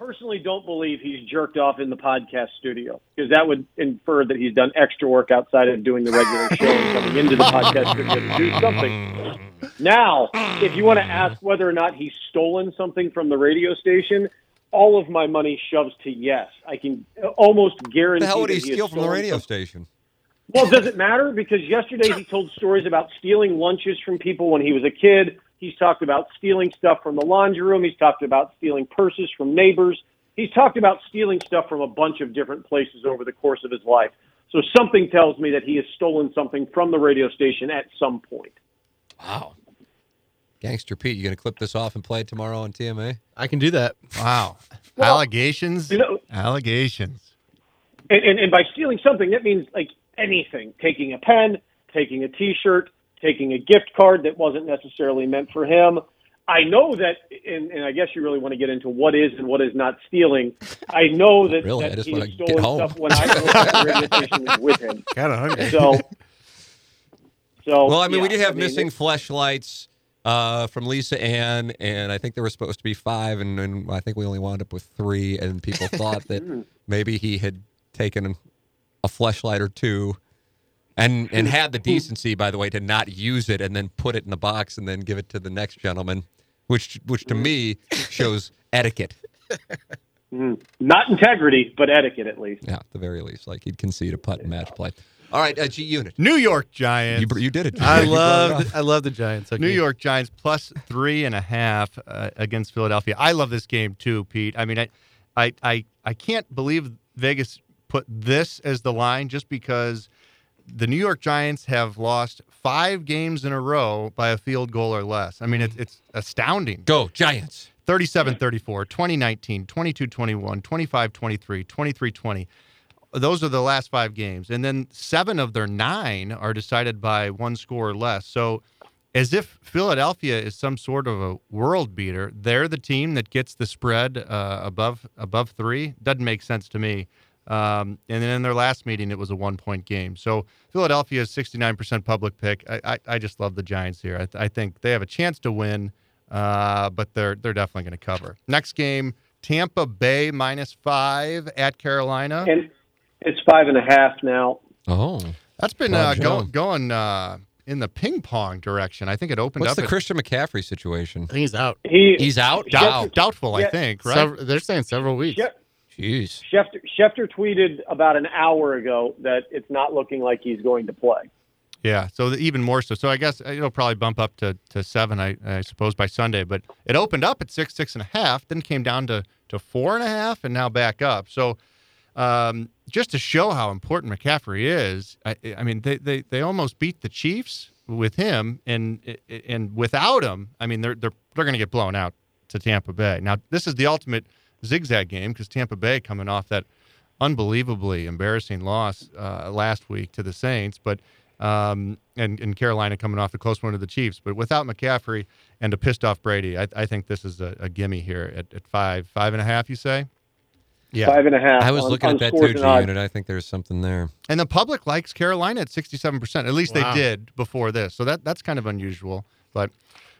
Personally don't believe he's jerked off in the podcast studio because that would infer that he's done extra work outside of doing the regular show and coming into the podcast studio to do something. Now, if you want to ask whether or not he's stolen something from the radio station, all of my money shoves to yes. I can almost guarantee. the hell would he has steal from the radio some- station? well, does it matter? Because yesterday he told stories about stealing lunches from people when he was a kid. He's talked about stealing stuff from the laundry room. He's talked about stealing purses from neighbors. He's talked about stealing stuff from a bunch of different places over the course of his life. So something tells me that he has stolen something from the radio station at some point. Wow. Gangster Pete, you going to clip this off and play it tomorrow on TMA? I can do that. Wow. Well, allegations. you know- allegations. And, and, and by stealing something, that means like anything taking a pen, taking a t shirt, taking a gift card that wasn't necessarily meant for him. I know that, and, and I guess you really want to get into what is and what is not stealing. I know that, Really? I just he wanna has get stolen home. stuff when I was at the radio station was with him. Kind of hungry. So, so Well, I mean, we yeah, did have I mean, missing fleshlights uh, from Lisa Ann, and I think there were supposed to be five, and, and I think we only wound up with three. And people thought that maybe he had taken a flashlight or two, and and had the decency, by the way, to not use it and then put it in the box and then give it to the next gentleman, which which to me shows etiquette. Not integrity, but etiquette at least. Yeah, at the very least, like he'd concede a putt in match play. All right, uh, G Unit, New York Giants. you, you did it. I You brought it love. I love the Giants. Okay. New York Giants plus three and a half uh, against Philadelphia. I love this game too, Pete. I mean, I, I, I, I can't believe Vegas put this as the line just because the New York Giants have lost five games in a row by a field goal or less. I mean, it's, it's astounding. Go Giants. 37 34, 2019, 22 21, 25 23, 23 20. Those are the last five games. And then seven of their nine are decided by one score or less. So, as if Philadelphia is some sort of a world beater, they're the team that gets the spread uh, above above three. Doesn't make sense to me. Um, and then in their last meeting, it was a one point game. So Philadelphia is 69% public pick. I, I, I just love the Giants here. I, th- I think they have a chance to win, uh, but they're they're definitely going to cover. Next game, Tampa Bay minus five at Carolina. And it's five and a half now. Oh, That's been uh, Joe. going going uh, in the ping pong direction. I think it opened what's up the at Christian McCaffrey situation? I think he's out. He He's out. Yeah. Wow. doubtful, I think, right? Sever- they're saying several weeks. Shef- Jeez. Schefter, Schefter tweeted about an hour ago that it's not looking like he's going to play. Yeah, so the, even more so. So I guess it'll probably bump up to, to seven, I, I suppose, by Sunday. But it opened up at six, six and a half, then came down to, to four and a half, and now back up. So um, just to show how important McCaffrey is, I, I mean, they, they, they almost beat the Chiefs with him, and and without him, I mean, they're they're they're going to get blown out to Tampa Bay. Now, this is the ultimate zigzag game because Tampa Bay coming off that unbelievably embarrassing loss uh, last week to the Saints, but um, and, and Carolina coming off the close one to the Chiefs. But without McCaffrey and a pissed off Brady, I, I think this is a, a gimme here at, at five, five and a half. You say? Yeah. Five and a half. I was on- looking on at that scores too, G unit. I think there's something there. And the public likes Carolina at 67%. At least Wow. they did before this. So that that's kind of unusual. But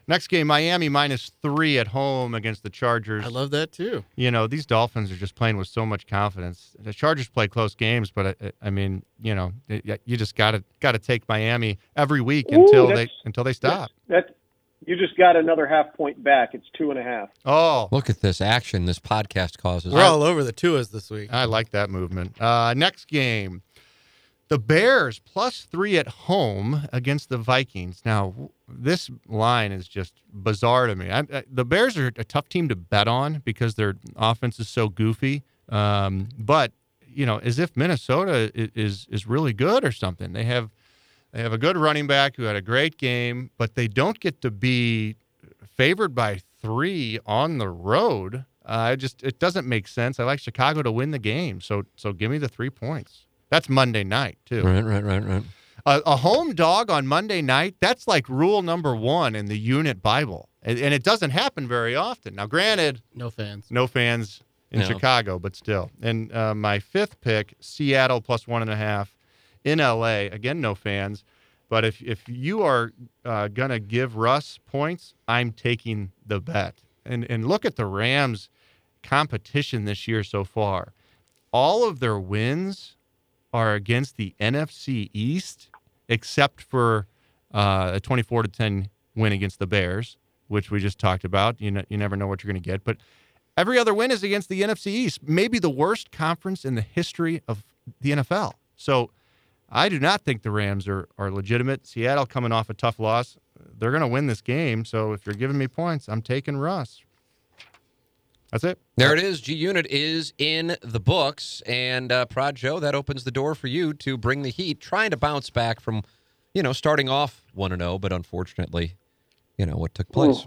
next game, Miami minus three at home against the Chargers. I love that too. you know, these Dolphins are just playing with so much confidence. The Chargers play close games, but I, I mean, you know, you just got to got to take Miami every week Ooh, until they until they stop. That you just got another half point back. It's two and a half. Oh, Look at this action this podcast causes. We're all over the Tuas this week. I like that movement. Uh, next game, the Bears plus three at home against the Vikings. Now, this line is just bizarre to me. I, I, the Bears are a tough team to bet on because their offense is so goofy. Um, but you know, as if Minnesota i- is is really good or something. They have they have a good running back who had a great game, but they don't get to be favored by three on the road. Uh, it just it doesn't make sense. I like Chicago to win the game, so so give me the three points. That's Monday night too. Right, right, right, right. A, a home dog on Monday night. That's like rule number one in the unit Bible, and, and it doesn't happen very often. Now, granted, No fans. no fans in No. Chicago, but still. And uh, my fifth pick, Seattle plus one and a half in LA. Again, no fans. But if if you are uh, gonna give Russ points, I'm taking the bet. And and look at the Rams' competition this year so far. All of their wins are against the NFC East, except for uh, a 24 to 10 win against the Bears, which we just talked about. You know, you never know what you're going to get, but every other win is against the NFC East, maybe the worst conference in the history of the NFL. So I do not think the Rams are are legitimate. Seattle coming off a tough loss, they're going to win this game. So if you're giving me points, I'm taking Russ. That's it. There it is. G Unit is in the books, and uh, Prod Joe, that opens the door for you to bring the heat, trying to bounce back from, you know, starting off one and zero, but unfortunately, you know what took place.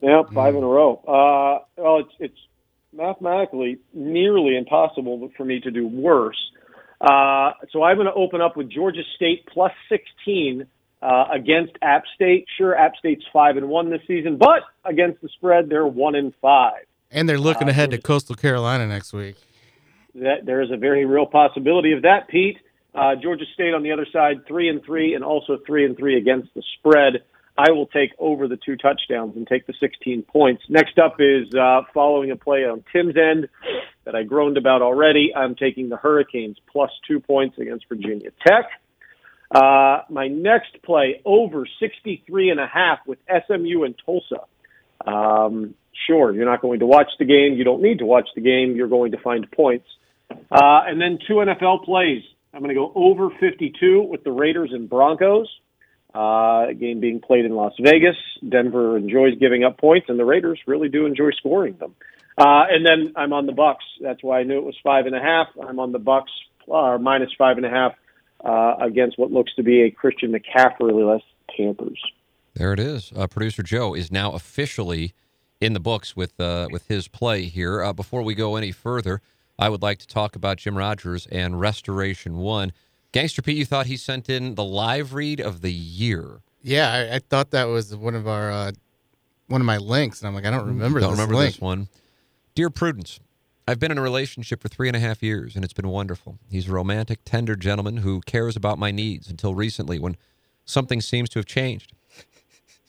Yeah, five in a row. Uh, well, it's it's mathematically nearly impossible for me to do worse. Uh, so I'm going to open up with Georgia State plus 16 uh, against App State. Sure, App State's five and one this season, but against the spread, they're one and five. And they're looking Uh, ahead to Coastal Carolina next week. That there is a very real possibility of that, Pete. Uh, Georgia State on the other side, three and three, and also three and three against the spread. I will take over the two touchdowns and take the 16 points. Next up is uh, following a play on Tim's end that I groaned about already. I'm taking the Hurricanes plus two points against Virginia Tech. Uh, my next play over 63 and a half with SMU and Tulsa. Um, sure, you're not going to watch the game. You don't need to watch the game. You're going to find points. Uh, and then two NFL plays. I'm going to go over 52 with the Raiders and Broncos. Uh, game being played in Las Vegas. Denver enjoys giving up points, and the Raiders really do enjoy scoring them. Uh, and then I'm on the Bucks. That's why I knew it was five and a half. I'm on the Bucks uh, minus five and a half uh, against what looks to be a Christian McCaffrey-less Panthers. There it is. Uh, Producer Joe is now officially in the books with uh, with his play here. Uh, before we go any further, I would like to talk about Jim Rogers and Restoration One. Gangster Pete, you thought he sent in the live read of the year. Yeah, I, I thought that was one of our uh, one of my links, and I'm like, I don't remember. Don't this remember link. this one. Dear Prudence, I've been in a relationship for three and a half years, and it's been wonderful. He's a romantic, tender gentleman who cares about my needs until recently when something seems to have changed.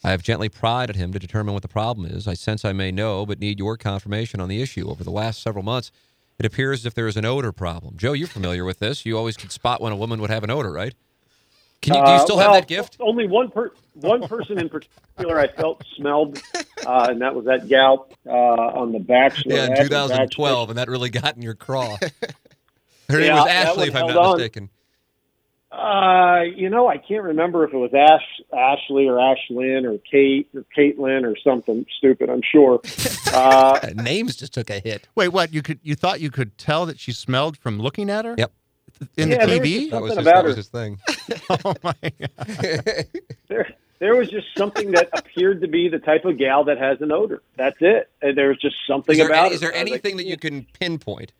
I have gently pried at him to determine what the problem is. I sense I may know, but need your confirmation on the issue. Over the last several months, it appears as if there is an odor problem. Joe, you're familiar with this. You always could spot when a woman would have an odor, right? Can you, do you Uh, still well, have that gift? Only one per one person in particular I felt smelled, uh, and that was that gal uh, on the Bachelor. Yeah, in After 2012, and that really got in your craw. Her name was Ashley, if I'm not on. mistaken. Uh, you know, I can't remember if it was Ash, Ashley or Ashlyn or Kate or Caitlin or something stupid. I'm sure. Uh, Names just took a hit. Wait, what? You could you thought you could tell that she smelled from looking at her? Yep. In Yeah, the TV? just That was Something his, about that was her. his thing. oh my god. there, there was just something that appeared to be the type of gal that has an odor. That's it. And there was just something Is there, about any, it. is there I was like, anything that you can pinpoint?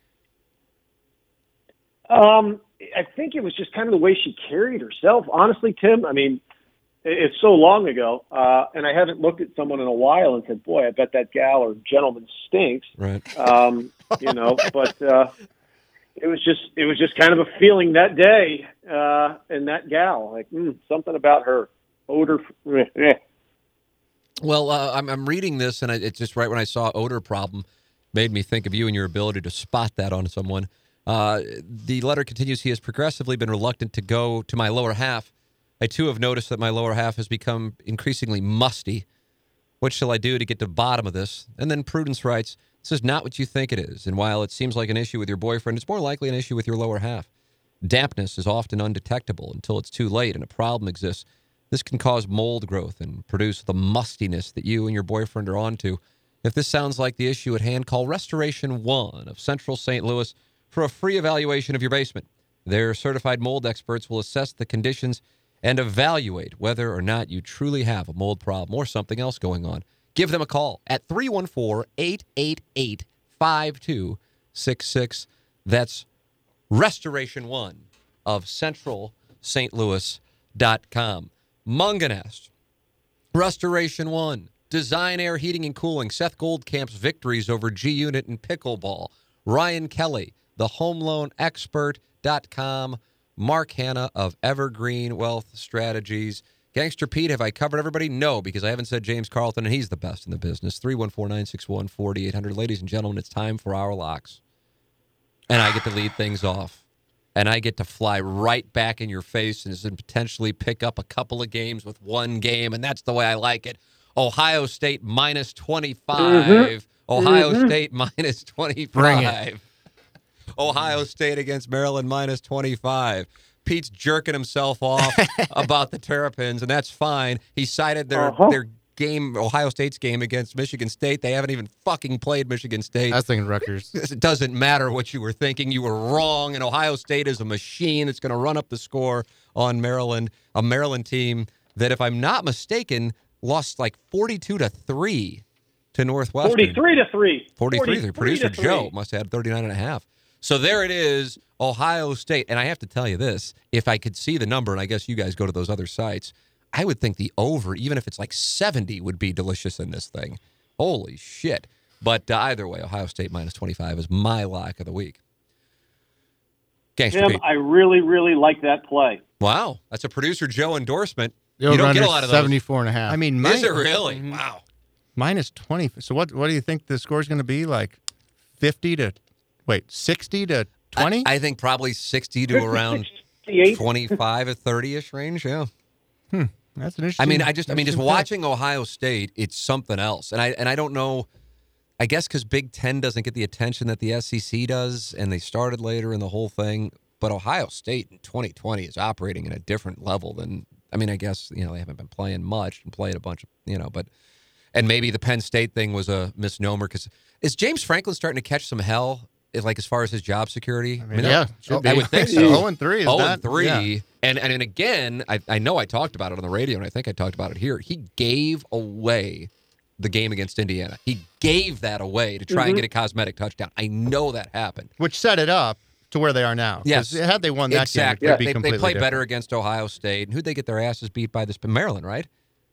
Um, I think it was just kind of the way she carried herself. Honestly, Tim, I mean, it's so long ago, uh, and I haven't looked at someone in a while and said, "Boy, I bet that gal or gentleman stinks." Right. Um, you know, but uh, it was just it was just kind of a feeling that day, uh, and that gal, like mm, something about her odor. Well, uh, I'm, I'm reading this, and I, it's just right when I saw odor problem, made me think of you and your ability to spot that on someone. Uh, the letter continues. He has progressively been reluctant to go to my lower half. I too have noticed that my lower half has become increasingly musty. What shall I do to get to the bottom of this? And then Prudence writes, This is not what you think it is. And while it seems like an issue with your boyfriend, it's more likely an issue with your lower half. Dampness is often undetectable until it's too late and a problem exists. This can cause mold growth and produce the mustiness that you and your boyfriend are onto. If this sounds like the issue at hand, call Restoration One of Central St. Louis for a free evaluation of your basement. Their certified mold experts will assess the conditions and evaluate whether or not you truly have a mold problem or something else going on. Give them a call at 314 888 5266. That's Restoration One of Central St. Louis.com. Mungenast, Restoration One, Design Air Heating and Cooling, Seth Goldcamp's victories over G Unit and Pickleball, Ryan Kelly, the Home Loan Mark Hanna of Evergreen Wealth Strategies. Gangster Pete, have I covered everybody? No, because I haven't said James Carlton, and he's the best in the business. 314 961 4800. Ladies and gentlemen, it's time for our locks. And I get to lead things off. And I get to fly right back in your face and potentially pick up a couple of games with one game. And that's the way I like it. Ohio State minus 25. Mm-hmm. Ohio mm-hmm. State minus 25. Ohio State against Maryland minus 25. Pete's jerking himself off about the Terrapins, and that's fine. He cited their Uh-huh. their game, Ohio State's game against Michigan State. They haven't even fucking played Michigan State. I was thinking Rutgers. It doesn't matter what you were thinking. You were wrong. And Ohio State is a machine that's going to run up the score on Maryland, a Maryland team that, if I'm not mistaken, lost like 42 to 3 to Northwestern. Forty-three to three. 43. The producer to Joe must have had 39 and a half. So there it is, Ohio State. And I have to tell you this if I could see the number, and I guess you guys go to those other sites, I would think the over, even if it's like 70, would be delicious in this thing. Holy shit. But uh, either way, Ohio State minus 25 is my lock of the week. Gangster Tim, Pete. I really, really like that play. Wow. That's a producer Joe endorsement. The You don't get a lot of those. 74 and a half. I mean, Is it really? Mm-hmm. Wow. minus 20. So what what do you think the score is going to be? Like 50 to, wait, 60 to 20? I, I think probably 60 to around 68. 25 or 30 ish range. Yeah. Hmm, that's an interesting I mean, I just, I mean, just watching Ohio State, it's something else. And I, and I don't know. I guess because Big Ten doesn't get the attention that the SEC does, and they started later in the whole thing. But Ohio State in 2020 is operating at a different level than. I mean, I guess you know they haven't been playing much and played a bunch of you know, but and maybe the Penn State thing was a misnomer because is James Franklin starting to catch some hell? If, Like as far as his job security, I mean, yeah, that- should I be. would think so. 0 and 3 is Oh, not and three, yeah. and and and again, I, I know I talked about it on the radio, and I think I talked about it here. He gave away the game against Indiana. He gave that away to try and mm-hmm. get a cosmetic touchdown. I know that happened. which set it up to where they are now. Yes. Had they won that exactly. game, it would be They, completely they play different. better against Ohio State. And who'd they get their asses beat by this? Maryland, right?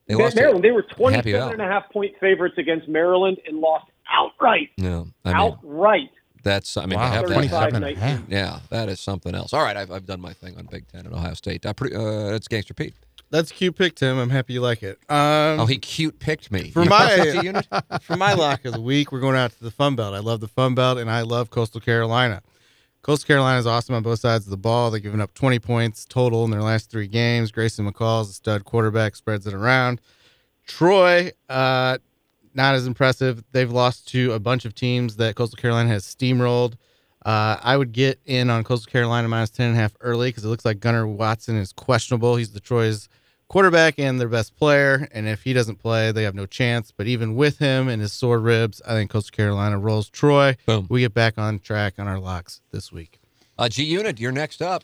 They Ma- lost to- Maryland, they were Happy 27 and a half point favorites against Maryland and lost outright. No, I mean outright. That's. I mean, Wow, have that 27 and a half. Yeah, that is something else. All right, I've, I've done my thing on Big Ten and Ohio State. I pretty, uh, it's Gangster Pete. That's cute pick, Tim. I'm happy you like it. Um, Oh, he cute picked me. For my- picked for my lock of the week, we're going out to the Fun Belt. I love the Fun Belt, and I love Coastal Carolina. Coastal Carolina is awesome on both sides of the ball. They've given up 20 points total in their last three games. Grayson McCall is a stud quarterback, spreads it around. Troy, uh, not as impressive. They've lost to a bunch of teams that Coastal Carolina has steamrolled. Uh, I would get in on Coastal Carolina minus 10 and a half early because it looks like Gunnar Watson is questionable. He's the Troy's quarterback and their best player. And if he doesn't play, they have no chance. But even with him and his sore ribs, I think Coastal Carolina rolls Troy. Boom. We get back on track on our locks this week. Uh, G Unit, you're next up.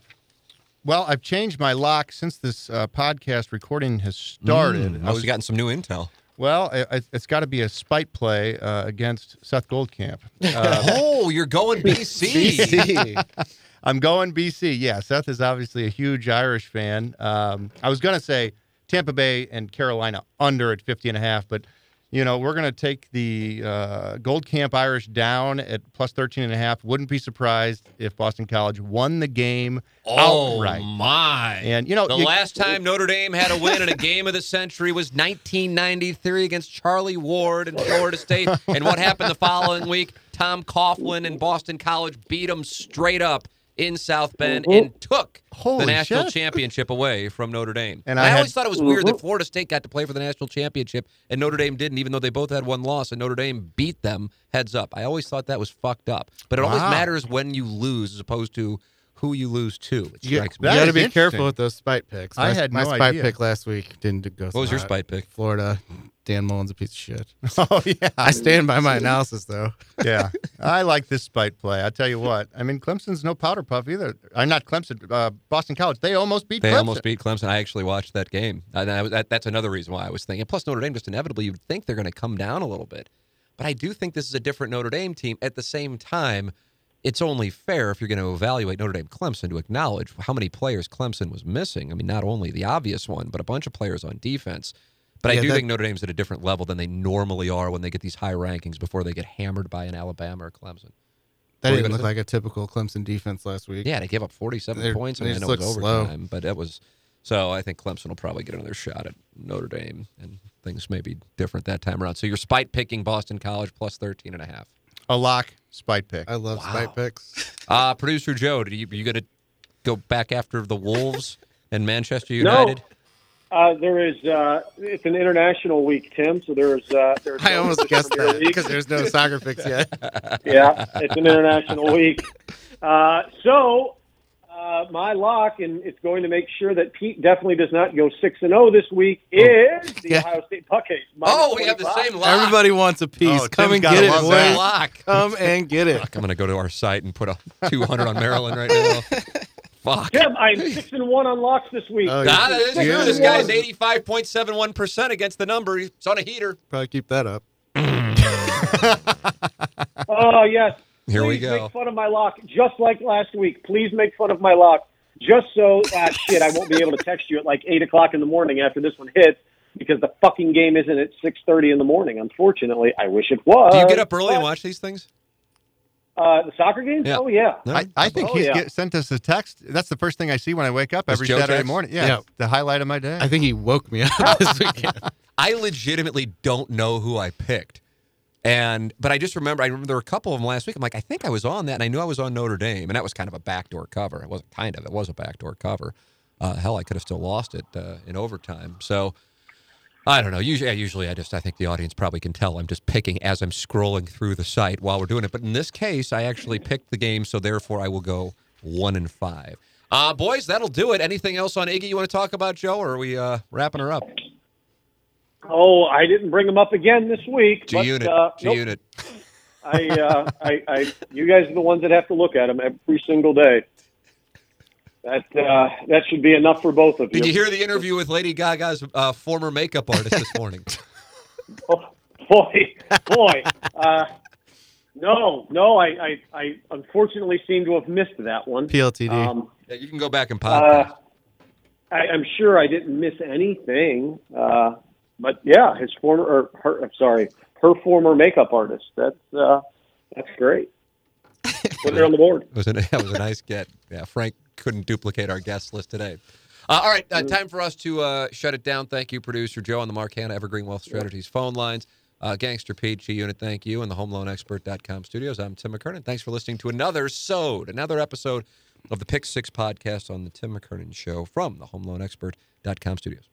Well, I've changed my lock since this uh, podcast recording has started. Mm, I must was- have gotten some new intel. Well, I, I, it's got to be a spite play uh, against Seth Goldcamp. Uh, oh, you're going BC. I'm going BC. Yeah, Seth is obviously a huge Irish fan. Um, I was going to say Tampa Bay and Carolina under at 50 and a half, but you know, we're going to take the uh, Goldcamp Irish down at plus 13 and a half. Wouldn't be surprised if Boston College won the game Oh outright. my! And you know, the you- last time Notre Dame had a win in a game of the century was 1993 against Charlie Ward and Florida State. and what happened the following week? Tom Coughlin and Boston College beat them straight up in South Bend and took Holy the national shit. championship away from Notre Dame. And And I I, had- always thought it was weird that Florida State got to play for the national championship and Notre Dame didn't, even though they both had one loss and Notre Dame beat them heads up. I always thought that was fucked up. But it always matters when you lose as opposed to who you lose to. It You, strikes me. That got to be careful with those spite picks. I My- had my no spite idea. pick last week didn't go. What was your hot. spite pick? Florida. Dan Mullen's a piece of shit. oh yeah, I stand by my analysis though. yeah. I like this spite play. I tell you what. I mean, Clemson's no powder puff either. I'm not Clemson. Uh, Boston College. They almost beat They Clemson. almost beat Clemson. I actually watched that game. And I that, that's another reason why I was thinking. Plus, Notre Dame just inevitably you'd think they're going to come down a little bit. But I do think this is a different Notre Dame team. At the same time, it's only fair if you're going to evaluate Notre Dame Clemson to acknowledge how many players Clemson was missing. I mean, not only the obvious one, but a bunch of players on defense. But I do that- think Notre Dame's at a different level than they normally are when they get these high rankings before they get hammered by an Alabama or Clemson. That didn't look like a typical Clemson defense last week. Yeah, they gave up 47 They're- points. I mean, I just know it was look slow. overtime, but it was. So I think Clemson will probably get another shot at Notre Dame, and things may be different that time around. So you're spite picking Boston College plus 13 and a half. A lock spite pick. I love spite picks. Uh, Producer Joe, do you, are you going to go back after the Wolves and Manchester No. United? Uh, there is. Uh, it's an international week, Tim. So there's. Uh, there's I no almost guessed that because there's no soccer fix yet. yeah, it's an international week. Uh, so uh, my lock, and it's going to make sure that Pete definitely does not go six and zero this week, is the Yeah. Ohio State Buckeyes. Oh, we have the same lock. Everybody wants a piece. Oh, Come and get it, love that. lock. Come and get it. I'm going to go to our site and put a 200 on Maryland right now. Fuck. Tim, I'm six and one on locks this week. Oh, Nah, that is Yeah. true. This guy's 85.71% against the number. He's on a heater. Probably keep that up. Oh yes. Here we go. Make fun of my lock, just like last week. Please make fun of my lock, just so ah shit I won't be able to text you at like eight o'clock in the morning after this one hits because the fucking game isn't at six thirty in the morning. Unfortunately, I wish it was. Do you get up early and watch these things? uh, the soccer games? Yeah. Oh yeah. I, I think Oh, he's yeah. get, sent us a text. That's the first thing I see when I wake up every Saturday text? morning. Yeah, Yeah. the highlight of my day. I think he woke me up this weekend. I legitimately don't know who I picked. And but I just remember I remember there were a couple of them last week. I'm like, I think I was on that, and I knew I was on Notre Dame, and that was kind of a backdoor cover. It wasn't kind of, it was a backdoor cover. Uh, hell, I could have still lost it uh, in overtime. So I don't know. Usually, usually I just I think the audience probably can tell I'm just picking as I'm scrolling through the site while we're doing it. But in this case, I actually picked the game, so therefore I will go one and five. Uh, boys, that'll do it. Anything else on Iggy you want to talk about, Joe, or are we uh, wrapping her up? Oh, I didn't bring them up again this week. G but, unit, uh, G nope. unit. I, uh, I, I, you guys are the ones that have to look at them every single day. That uh, that should be enough for both of you. Did you hear the interview with Lady Gaga's uh, former makeup artist this morning? Oh, boy, boy. Uh, no, no. I, I, I unfortunately seem to have missed that one. PLTD. Um, yeah, you can go back and uh, podcast. I, I'm sure I didn't miss anything. Yeah, his former, or her, I'm sorry, her former makeup artist. That's uh, that's great. Put it on the board. It was, a, it was a nice get. Yeah, Frank couldn't duplicate our guest list today. Uh, all right, uh, time for us to uh, shut it down. Thank you, producer Joe on the Mark Hanna Evergreen Wealth Strategies phone lines. Uh, Gangster Pete, G Unit, thank you. And the HomeLoanExpert.com studios. I'm Tim McKernan. Thanks for listening to another sode, another episode of the Pick Six podcast on the Tim McKernan Show from the HomeLoanExpert.com studios.